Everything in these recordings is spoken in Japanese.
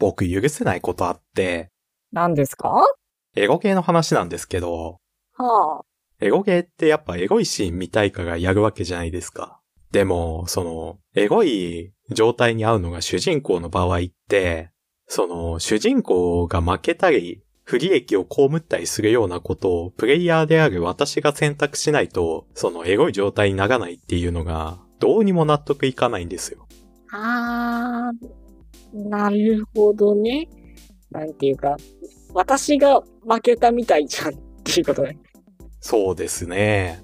僕許せないことあって、何ですか？エゴゲーの話なんですけど、はあ。エゴゲーってやっぱエゴいシーン見たいからやるわけじゃないですか。でも、その、エゴい状態に合うのが主人公の場合って、その、主人公が負けたり、不利益を被ったりするようなことをプレイヤーである私が選択しないと、そのエゴい状態にならないっていうのが、どうにも納得いかないんですよ。あー、なるほどね。なんていうか、私が負けたみたいじゃんっていうことね。そうですね。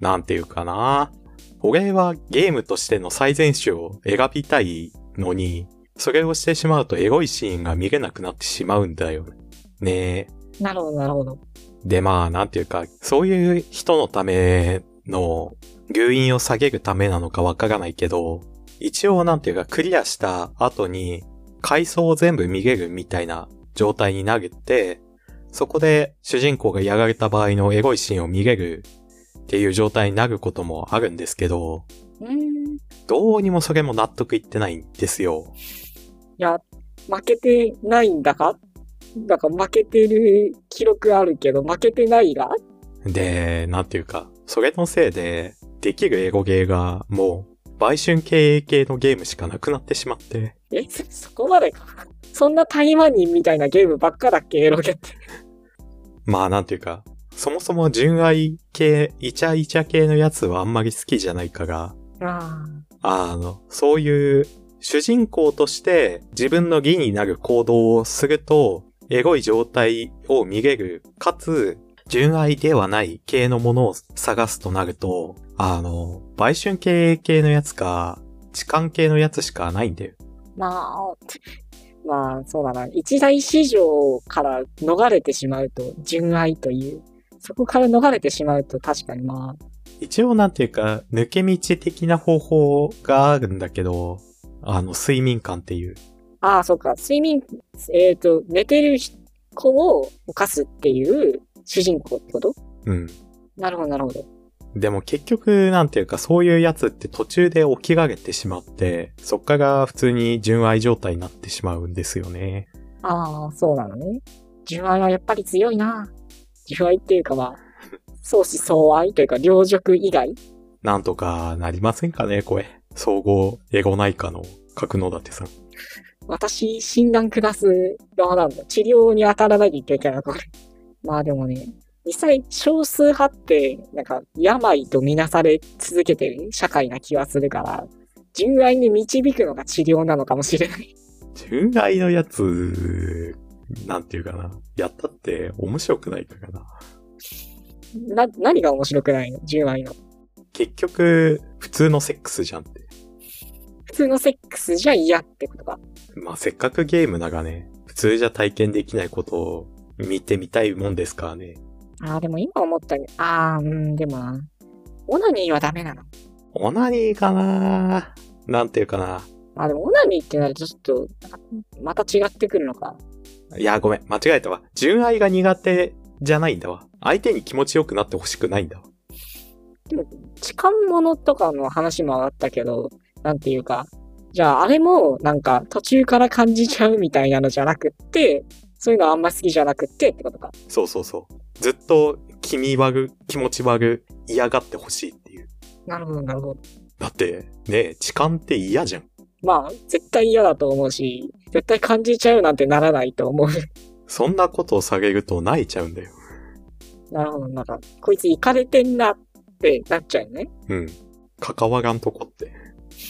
なんていうかな。俺はゲームとしての最善手を選びたいのに、それをしてしまうとエゴいシーンが見れなくなってしまうんだよ。ねえ。なるほど、なるほど。で、まあ、なんていうか、そういう人のための、留飲を下げるためなのかわからないけど、一応なんていうか、クリアした後に、階層を全部見れるみたいな状態になるって、そこで主人公がやられた場合のエゴいシーンを見れるっていう状態になることもあるんですけど、どうにもそれも納得いってないんですよ。や、負けてないんだか？だから負けてる記録あるけど、負けてないが？で、なんていうか、それのせいで、できるエゴゲーがもう、売春経営系のゲームしかなくなってしまって、え、そそこまでか。そんな台湾人みたいなゲームばっかだっけ？エロゲって。まあなんていうか、そもそも純愛系、イチャイチャ系のやつはあんまり好きじゃないから、ああの、そういう主人公として自分の義になる行動をすると、エゴい状態を見れる、かつ、純愛ではない系のものを探すとなると、あの、売春系系のやつか、痴漢系のやつしかないんだよ。まあ、まあ、そうだな。一大市場から逃れてしまうと、純愛という。そこから逃れてしまうと、確かにまあ、一応なんていうか、抜け道的な方法があるんだけど、あの、睡眠感っていう。ああ、そうか。睡眠、えっ、と、寝てる子を犯すっていう主人公ってこと？うん。なるほど、なるほど。でも結局、なんていうか、そういうやつって途中で起きられてしまって、そっから普通に純愛状態になってしまうんですよね。ああ、そうなのね。純愛はやっぱり強いな。純愛っていうかまあ、相思相愛というか、両辱以外なんとかなりませんかね、これ。総合エゴ内科の角野立さん。私、診断下す側なんだ。治療に当たらなきゃいけない、これ。まあでもね、実際少数派って、なんか、病とみなされ続けてる社会な気はするから、純愛に導くのが治療なのかもしれない。純愛のやつ、なんていうかな。やったって面白くないからな。な、何が面白くないの？純愛の。結局、普通のセックスじゃんって。普通のセックスじゃ嫌ってことか。まあ、せっかくゲームだがね、普通じゃ体験できないことを見てみたいもんですからね。ああ、でも今思ったね。ああ、うん、でもな。オナニーはダメなの。オナニーかななんていうかな。あーでもオナニーってなるとちょっと、また違ってくるのか。いや、ごめん。間違えたわ。純愛が苦手じゃないんだわ。相手に気持ちよくなってほしくないんだわ。痴漢者とかの話もあったけど、なんていうか、じゃああれもなんか途中から感じちゃうみたいなのじゃなくって、そういうのあんま好きじゃなくってってことか。そうそうそう。ずっと気味悪、気持ち悪、嫌がってほしいっていう。なるほど、なるほど。だって、ね痴漢って嫌じゃん。まあ、絶対嫌だと思うし、絶対感じちゃうなんてならないと思う。そんなことを下げると泣いちゃうんだよ。なるほど、なんか、こいつイカれてんなってなっちゃうね。うん。関わらんとこって。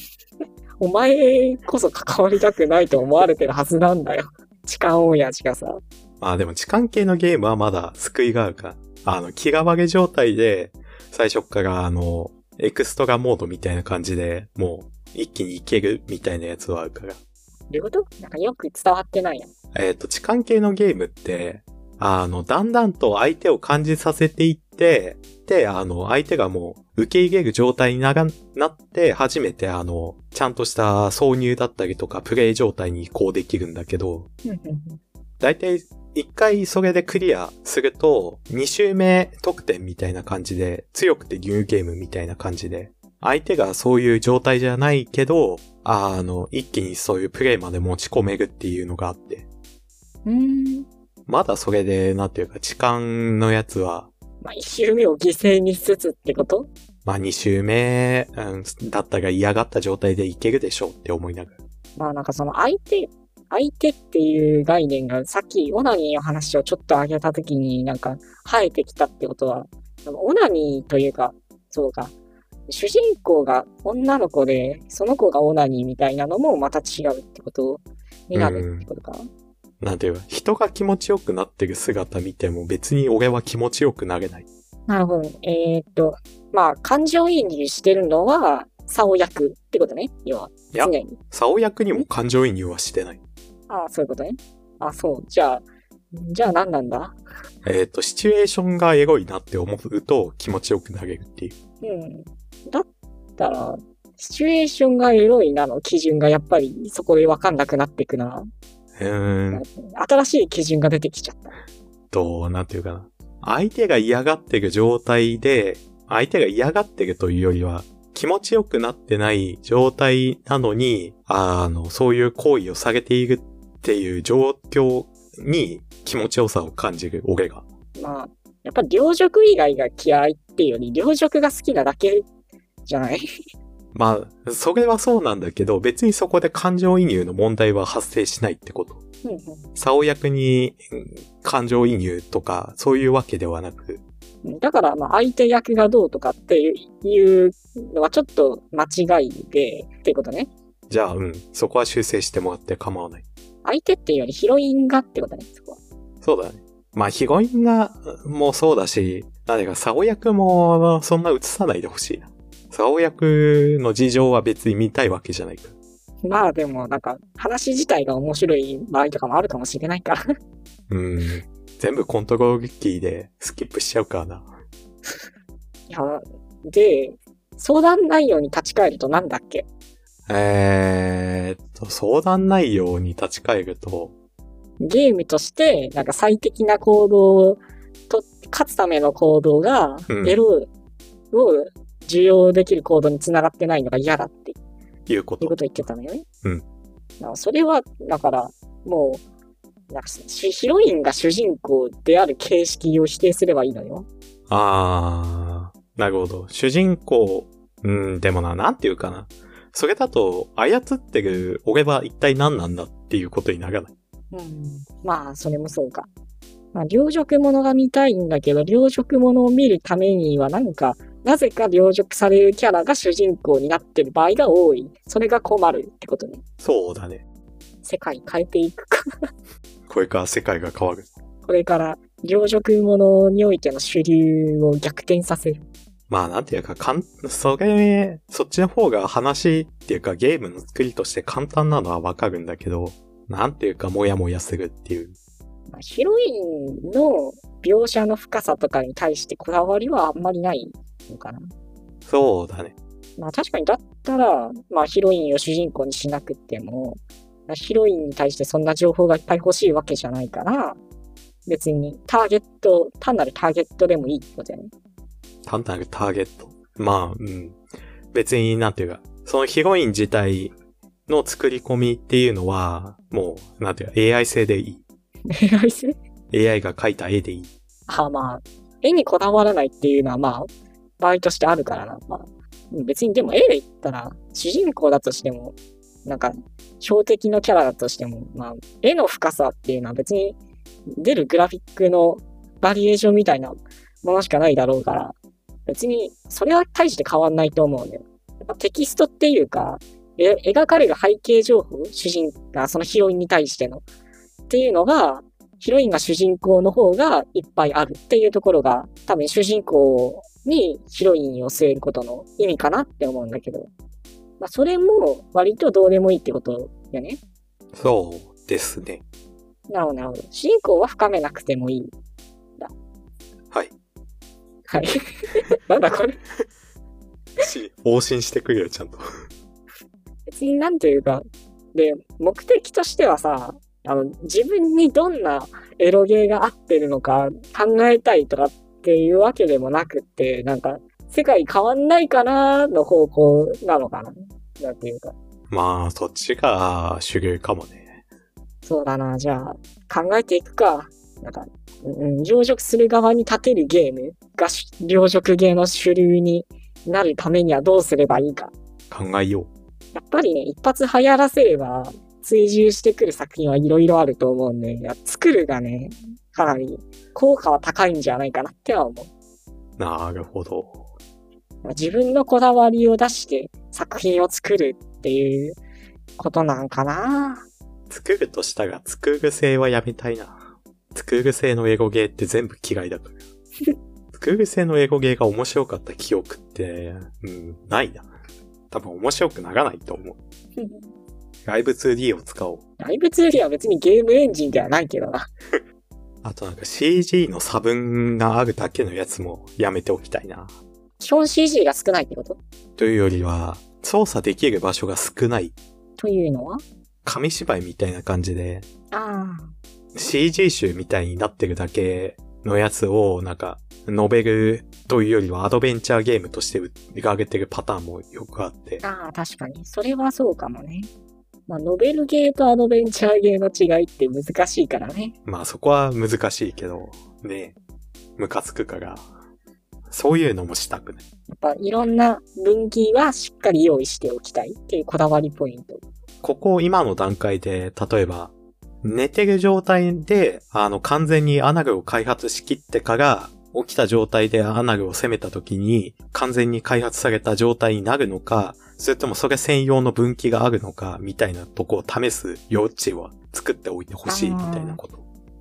お前こそ関わりたくないと思われてるはずなんだよ。痴漢親父がさ。まあでも痴漢系のゲームはまだ救いがあるから。あの、気が悪い状態で、最初っからあの、エクストラモードみたいな感じで、もう、一気にいけるみたいなやつはあるから。どういうこと？なんかよく伝わってないやん。えっ、と、痴漢系のゲームって、あの、だんだんと相手を感じさせていって、で、あの、相手がもう、受け入れる状態にななって、初めてあの、ちゃんとした挿入だったりとか、プレイ状態に移行できるんだけど、だいたい一回それでクリアすると、二周目得点みたいな感じで、強くてニューゲームみたいな感じで相手がそういう状態じゃないけど、あの、一気にそういうプレイまで持ち込めるっていうのがあって。うん。まだそれで、なんていうか、痴漢のやつは、まあ、一周目を犠牲にしつつってこと？まあ二周目、うん、だったが嫌がった状態でいけるでしょうって思いながら。まあなんかその相手、相手っていう概念がさっきオナニーの話をちょっと上げた時になんか生えてきたってことは、オナニーというか、そうか、主人公が女の子で、その子がオナニーみたいなのもまた違うってことになるってことか。なんていうか、人が気持ちよくなってる姿見ても別に俺は気持ちよくなれない。なるほど。えー、っと、まあ感情移入してるのは、竿役ってことね。要は、いや。竿役にも感情移入はしてない。ああ、そういうことね。あそう。じゃあ、じゃあ何なんだ？えっ、と、シチュエーションがエゴいなって思うと気持ちよくなれるっていう。うん。だったら、シチュエーションがエロいなの基準がやっぱりそこでわかんなくなってくな。うーん新しい基準が出てきちゃった。と、なんていうかな。相手が嫌がってる状態で、相手が嫌がってるというよりは、気持ちよくなってない状態なのに、あの、そういう行為をされているっていう状況に気持ちよさを感じる、俺が。まあ、やっぱ両辱以外が嫌いっていうより、両辱が好きなだけじゃない？まあ、それはそうなんだけど、別にそこで感情移入の問題は発生しないってこと。うんうん竿役にうん感情移入とか、そういうわけではなく、だから、まあ、相手役がどうとかっていうのはちょっと間違いで、っていうことね。じゃあ、うん、そこは修正してもらって構わない。相手っていうよりヒロインがってことね、そこは。そうだね。まあ、ヒロインが、もうそうだし、何か、竿役も、そんな映さないでほしいな。竿役の事情は別に見たいわけじゃないかまあでも、なんか、話自体が面白い場合とかもあるかもしれないから。ら。うん。全部コントロールキーでスキップしちゃうからな。いや、で、相談内容に立ち返るとなんだっけ？えーっと、相談内容に立ち返ると、ゲームとして、なんか最適な行動をと、勝つための行動が、うんエロを受容できる行動につながってないのが嫌だっていうこという。ことを言ってたのよね。うん。それは、だから、もう、なんかヒヒロインが主人公である形式を否定すればいいのよ。あー、なるほど。主人公、うん、でもな、なんていうかな。それだと、操ってる俺は一体何なんだっていうことにならない。うん。まあ、それもそうか。まあ、両辱者が見たいんだけど、両辱者を見るためにはなんか、なぜか両辱されるキャラが主人公になってる場合が多い。それが困るってことね。そうだね。世界変えていくか。これから世界が変わる。これから、両辱者においての主流を逆転させる。まあなんていうか、かん、それ、そっちの方が話っていうかゲームの作りとして簡単なのはわかるんだけど、なんていうかモヤモヤするっていう。まあヒロインの描写の深さとかに対してこだわりはあんまりないのかな。そうだね。まあ確かにだったら、まあヒロインを主人公にしなくっても、まあヒロインに対してそんな情報がいっぱい欲しいわけじゃないから、別にターゲット、単なるターゲットでもいいってことだよね。単なるターゲット？まあ、うん。別になんていうか、そのヒロイン自体の作り込みっていうのは、もう、なんていうか、AI 製でいい。AI 性？AI が描いた絵でいい。ああまあ、絵にこだわらないっていうのはまあ、場合としてあるからな。まあ、別にでも絵で言ったら、主人公だとしても、なんか、標的のキャラだとしても、まあ、絵の深さっていうのは別に出るグラフィックのバリエーションみたいなものしかないだろうから、別にそれは大して変わんないと思うんだよ。テキストっていうか、描かれる背景情報、主人がそのヒロインに対しての、っていうのが、ヒロインが主人公の方がいっぱいあるっていうところが、多分主人公にヒロインを据えることの意味かなって思うんだけど、まあそれも割とどうでもいいってことよね。そうですね。なるほど、なるほど。主人公は深めなくてもいい。はい。はい。なんだこれ。し、往診してくれよ、ちゃんと。別になんというか、で、目的としてはさ、あの、自分にどんなエロゲーが合ってるのか考えたいとかっていうわけでもなくって、なんか、世界変わんないかなの方向なのかな。なんていうか。まあ、そっちが主流かもね。そうだな。じゃあ、考えていくか。なんか、うん、養殖する側に立てるゲームがし養殖ゲーの主流になるためにはどうすればいいか。考えよう。やっぱりね、一発流行らせれば、追従してくる作品はいろいろあると思うんで、いや作るがね、かなり効果は高いんじゃないかなっては思う。なるほど。自分のこだわりを出して作品を作るっていうことなんかな作るとしたら、作る性はやめたいな。作る性のエゴゲーって全部嫌いだから。作る性のエゴゲーが面白かった記憶って、うん、ないな。多分面白くならないと思う。ライブ 2D を使おう。ライブ 2D は別にゲームエンジンではないけどな。あとなんか CG の差分があるだけのやつもやめておきたいな。基本 CG が少ないってこと？というよりは、操作できる場所が少ない。というのは？紙芝居みたいな感じで、あ CG 集みたいになってるだけのやつを、なんか、ノベルというよりはアドベンチャーゲームとして売られてるパターンもよくあってあ、。ああ、確かに。それはそうかもね。まあ、ノベルゲーとアドベンチャーゲーの違いって難しいからね。まあそこは難しいけど、ねムカつくから、そういうのもしたくない。やっぱいろんな分岐はしっかり用意しておきたいっていうこだわりポイント。ここ今の段階で、例えば、寝てる状態で、あの、完全にアナグを開発しきってから、起きた状態でアナグを攻めた時に、完全に開発された状態になるのか、それともそれ専用の分岐があるのか、みたいなとこを試す余地は作っておいてほしい、みたいなこと。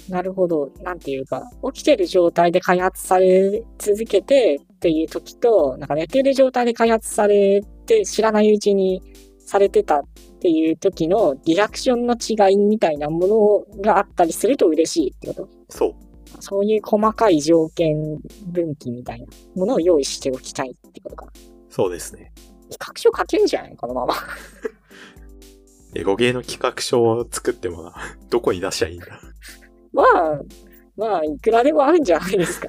なるほど。なんていうか、起きてる状態で開発され続けてっていう時と、なんか寝てる状態で開発されて知らないうちにされてたっていう時のリアクションの違いみたいなものがあったりすると嬉しいってことそう。そういう細かい条件分岐みたいなものを用意しておきたいってことかな。そうですね。企画書書けんじゃないこのまま。エゴゲーの企画書を作ってもな、どこに出しゃいいんだ？まあ、まあ、いくらでもあるんじゃないですか。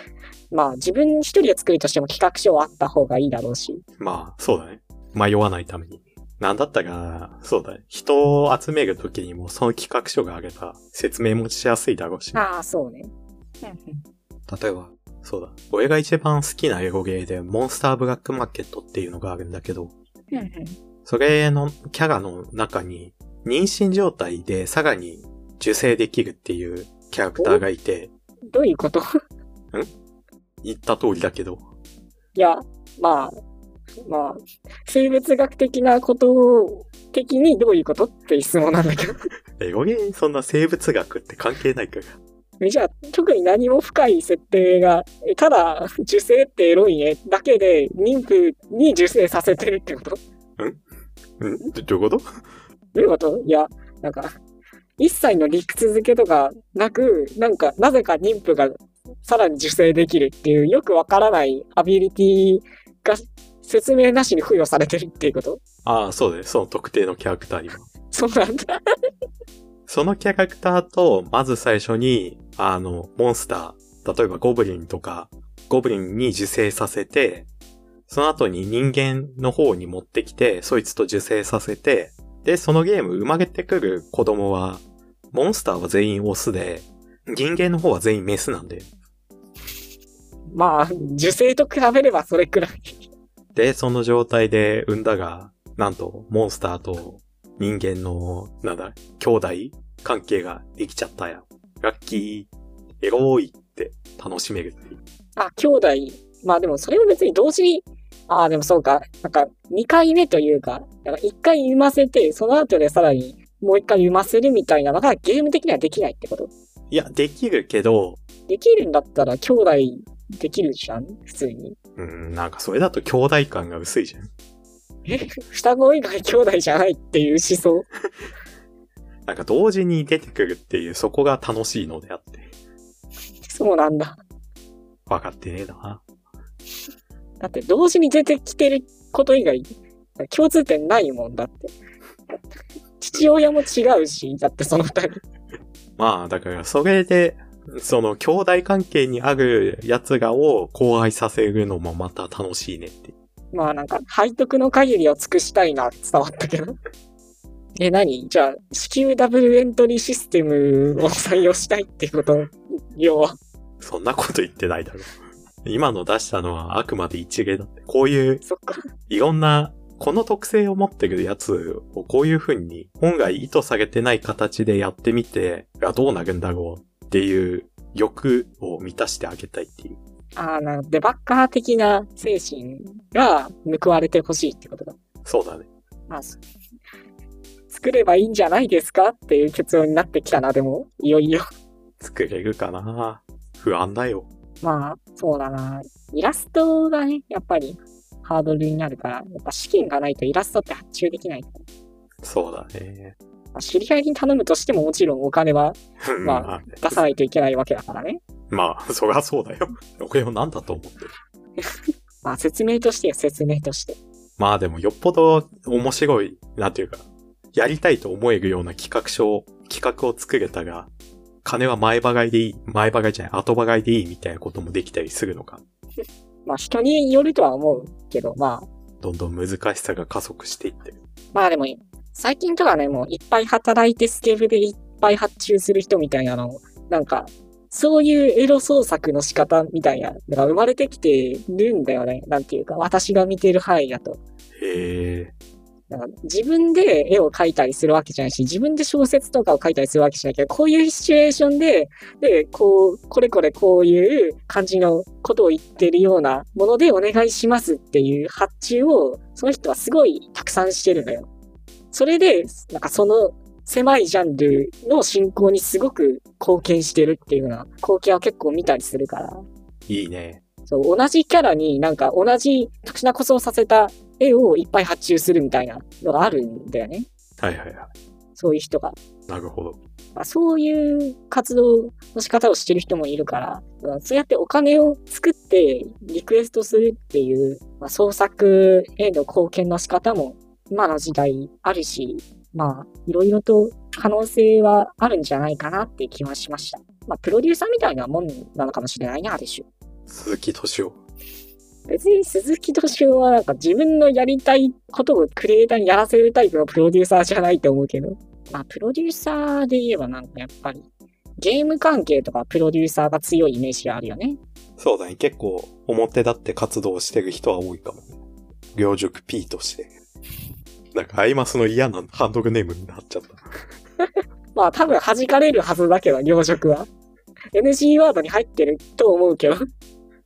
まあ、自分一人で作るとしても企画書はあった方がいいだろうし。まあ、そうだね。迷わないために。なんだったら、そうだね。人を集めるときにもその企画書があれば説明もしやすいだろうし。ああ、そうね。例えば、そうだ。俺が一番好きなエゴゲーでモンスターブラックマーケットっていうのがあるんだけど、それのキャラの中に妊娠状態でさらに受精できるっていうキャラクターがいて、どういうこと？言った通りだけど、いや、まあ、まあ、生物学的なこと的にどういうことって質問なんだけど。エゴゲーにそんな生物学って関係ないから。えじゃあ、特に何も深い設定が、えただ、受精ってエロいね、だけで、妊婦に受精させてるってこと？ん？どどういうこと？どういうこと？いや、なんか、一切の理屈付けとかなく、なんか、なぜか妊婦がさらに受精できるっていう、よくわからないアビリティが説明なしに付与されてるっていうこと？ああ、そうだね。その特定のキャラクターには。そうなんだ。そのキャラクターと、まず最初に、あの、モンスター、例えばゴブリンとか、ゴブリンに受精させて、その後に人間の方に持ってきて、そいつと受精させて、で、そのゲーム生まれてくる子供は、モンスターは全員オスで、人間の方は全員メスなんで。まあ、受精と比べればそれくらい。で、その状態で産んだが、なんと、モンスターと人間の、なんだ、兄弟関係ができちゃったや。ラッキー、エロいって楽しめるっていう。あ、兄弟。まあでもそれも別に同時に、ああ、でもそうか。なんか、2回目というか、なんか1回産ませて、その後でさらにもう1回産ませるみたいなのがゲーム的にはできないってこといや、できるけど、できるんだったら兄弟できるじゃん？普通に。うん、なんかそれだと兄弟感が薄いじゃん。え双子以外兄弟じゃないっていう思想？なんか同時に出てくるっていう、そこが楽しいのであって。そうなんだ。分かってねえな。だって同時に出てきてること以外、共通点ないもんだって。父親も違うし、だってその二人。まあ、だからそれで、その兄弟関係にある奴らを交愛させるのもまた楽しいねって。まあなんか、背徳の限りを尽くしたいな伝わったけど。え、何？じゃあ、至急ダブルエントリーシステムを採用したいってこと？要は。そんなこと言ってないだろ。今の出したのはあくまで一例だって。こういうそっか。いろんな、この特性を持ってるやつをこういう風に本来意図されてない形でやってみて、がどうなるんだろうっていう欲を満たしてあげたいっていう。ああ、なデバッカー的な精神が報われてほしいってことだ。そうだね。まあ、そ作ればいいんじゃないですかっていう結論になってきたな、でも、いよいよ。作れるかな？不安だよ。まあ、そうだな。イラストがね、やっぱりハードルになるから、やっぱ資金がないとイラストって発注できないから。そうだね。まあ、知り合いに頼むとしてももちろんお金はままあ、出さないといけないわけだからね。まあ、そりゃそうだよ。俺を何だと思ってる？まあ説明としてよ説明として。まあでもよっぽど面白い、なんていうか、やりたいと思えるような企画書、企画を作れたら、金は前払いでいい、前払いじゃない、後払いでいいみたいなこともできたりするのか？まあ人によるとは思うけど、まあ、どんどん難しさが加速していってる。まあでも、最近とかね、もういっぱい働いてスケールでいっぱい発注する人みたいなの、なんか、そういうエロ創作の仕方みたいなのが生まれてきてるんだよね。なんていうか、私が見てる範囲だと。へえ。自分で絵を描いたりするわけじゃないし、自分で小説とかを書いたりするわけじゃないけど、こういうシチュエーションで、で、こう、これこれこういう感じのことを言ってるようなものでお願いしますっていう発注を、その人はすごいたくさんしてるのよ。それで、なんかその狭いジャンルの進行にすごく貢献してるっていうような光景は結構見たりするから、いいね。そう、同じキャラになんか同じ特殊な構想をさせた絵をいっぱい発注するみたいなのがあるんだよね。はいはいはい。そういう人が。なるほど。まあ、そういう活動の仕方をしてる人もいるから、まあそうやってお金を作ってリクエストするっていう、まあ、創作への貢献の仕方も今の時代あるし、まあ、いろいろと可能性はあるんじゃないかなって気はしました。まあ、プロデューサーみたいなもんなのかもしれないな、ある種。鈴木敏夫。別に鈴木敏夫はなんか自分のやりたいことをクリエイターにやらせるタイプのプロデューサーじゃないと思うけど。まあ、プロデューサーで言えばなんかやっぱり、ゲーム関係とかプロデューサーが強いイメージがあるよね。そうだね。結構表立って活動してる人は多いかもね。両塾 P として。なんかアイマスの嫌なハンドルネームになっちゃった。まあ多分弾かれるはずだけど、両職は。NG ワードに入ってると思うけど。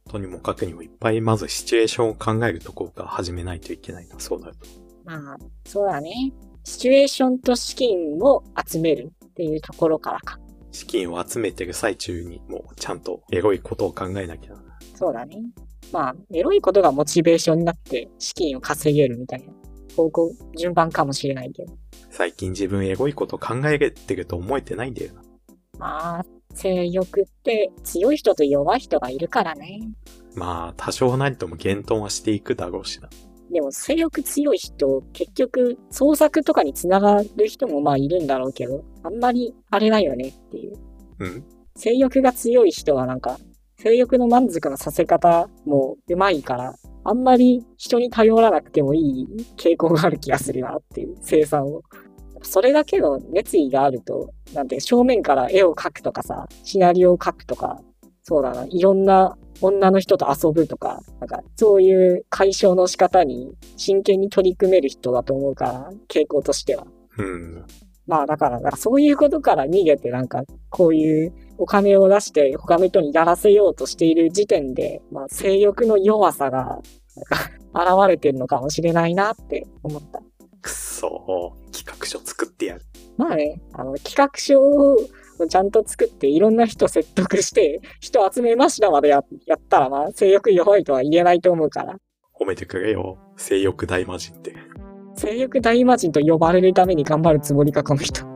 とにもかくにもいっぱいまずシチュエーションを考えるところから始めないといけないな。そうなると。まあ、そうだね。シチュエーションと資金を集めるっていうところからか。資金を集めてる最中にもうちゃんとエロいことを考えなきゃな。そうだね。まあ、エロいことがモチベーションになって資金を稼げるみたいな方向、順番かもしれないけど。最近自分エゴいこと考えてると思えてないんだよな。まあ、性欲って強い人と弱い人がいるからね。まあ、多少なりとも減頓はしていくだろうしな。でも性欲強い人、結局創作とかにつながる人もまあいるんだろうけど、あんまりあれだよねっていう。うん性欲が強い人はなんか、性欲の満足のさせ方もうまいから、あんまり人に頼らなくてもいい傾向がある気がするなっていう、生産を。それだけの熱意があると、なんて正面から絵を描くとかさ、シナリオを描くとか、そうだな、いろんな女の人と遊ぶとか、なんかそういう解消の仕方に真剣に取り組める人だと思うから、傾向としては。うん。まあだから、なんかそういうことから逃げてなんかこういうお金を出して他の人にやらせようとしている時点で、まあ性欲の弱さが、なんか現れてるのかもしれないなって思った。くっそー。企画書作ってやる。まあね、あの企画書をちゃんと作っていろんな人説得して人集めましたまでややったらまあ性欲弱いとは言えないと思うから。褒めてくれよ。性欲大魔人って。性欲大魔人と呼ばれるために頑張るつもりか、この人。